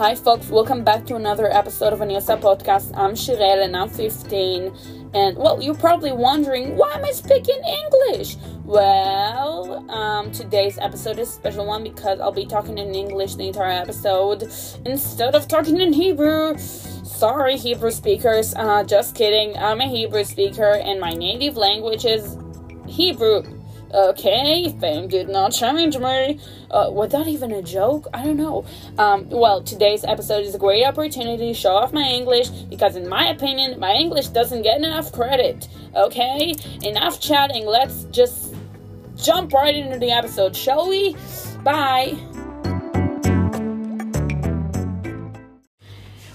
Hi, folks. Welcome back to another episode of Anilsa Podcast. I'm Shirel and I'm 15. And, well, you're probably wondering, why am I speaking English? Well, um, today's episode is a special one because I'll be talking in English the entire episode instead of talking in Hebrew. Sorry, Hebrew speakers. Uh, just kidding. I'm a Hebrew speaker and my native language is Hebrew. Okay, fame did not change me. Uh, was that even a joke? I don't know. Um, well, today's episode is a great opportunity to show off my English because, in my opinion, my English doesn't get enough credit. Okay, enough chatting. Let's just jump right into the episode, shall we? Bye.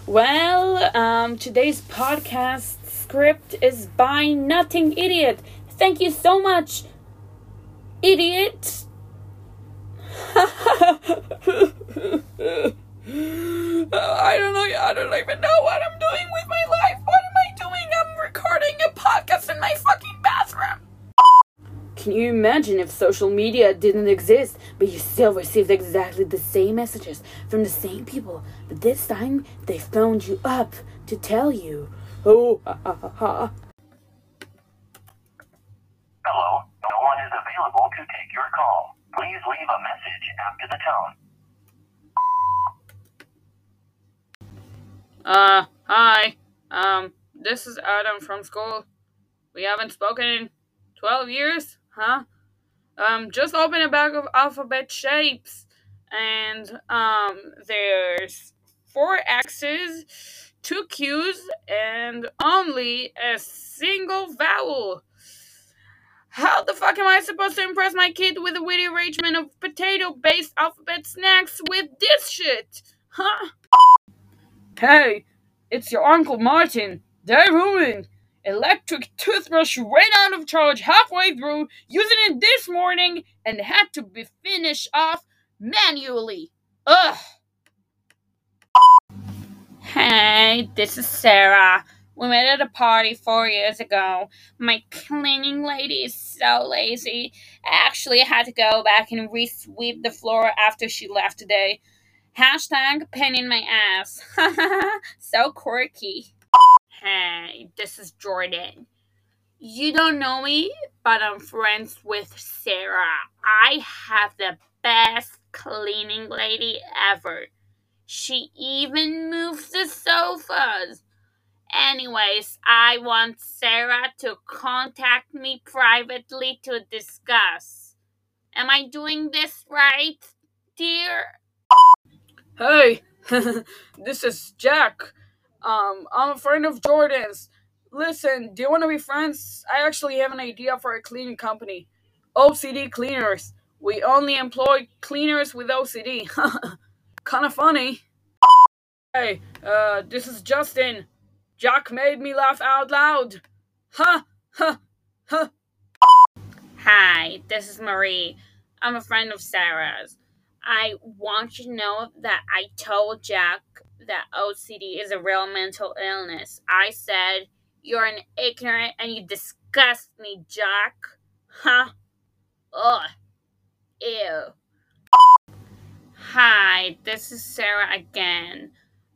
Well, um, today's podcast script is by Nothing Idiot. Thank you so much idiot. I don't know. I don't even know what I'm doing with my life. What am I doing? I'm recording a podcast in my fucking bathroom. Can you imagine if social media didn't exist, but you still received exactly the same messages from the same people, but this time they phoned you up to tell you, oh, ha ha ha ha. Hello, no one is available to take your call. Please leave a message after the tone. Uh, hi. Um, this is Adam from school. We haven't spoken in 12 years, huh? Um, just open a bag of alphabet shapes. And, um, there's four X's, two Q's, and only a single vowel. How the fuck am I supposed to impress my kid with a witty arrangement of potato based alphabet snacks with this shit? Huh? Hey, it's your Uncle Martin. They're ruined. Electric toothbrush ran out of charge halfway through, using it this morning, and had to be finished off manually. Ugh. Hey, this is Sarah. We met at a party four years ago. My cleaning lady is so lazy. I actually had to go back and re-sweep the floor after she left today. Hashtag pain in my ass. so quirky. Hey, this is Jordan. You don't know me, but I'm friends with Sarah. I have the best cleaning lady ever. She even moves the sofas. Anyways, I want Sarah to contact me privately to discuss. Am I doing this right, dear? Hey, this is Jack. Um, I'm a friend of Jordan's. Listen, do you want to be friends? I actually have an idea for a cleaning company. OCD Cleaners. We only employ cleaners with OCD. kind of funny. Hey, uh, this is Justin. Jack made me laugh out loud. Ha, ha, ha. Hi, this is Marie. I'm a friend of Sarah's. I want you to know that I told Jack that OCD is a real mental illness. I said, You're an ignorant and you disgust me, Jack. Huh? Ugh. Ew. Hi, this is Sarah again.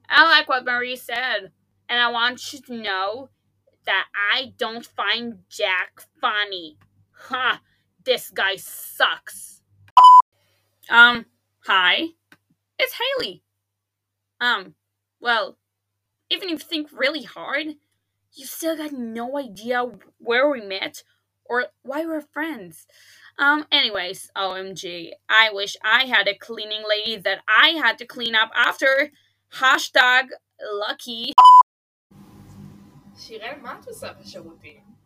I like what Marie said. And I want you to know that I don't find Jack funny. Ha! Huh, this guy sucks. Um, hi. It's Haley. Um, well, even if you think really hard, you still got no idea where we met or why we're friends. Um, anyways, OMG, I wish I had a cleaning lady that I had to clean up after. Hashtag lucky. שיראל, מה את עושה בשירותים?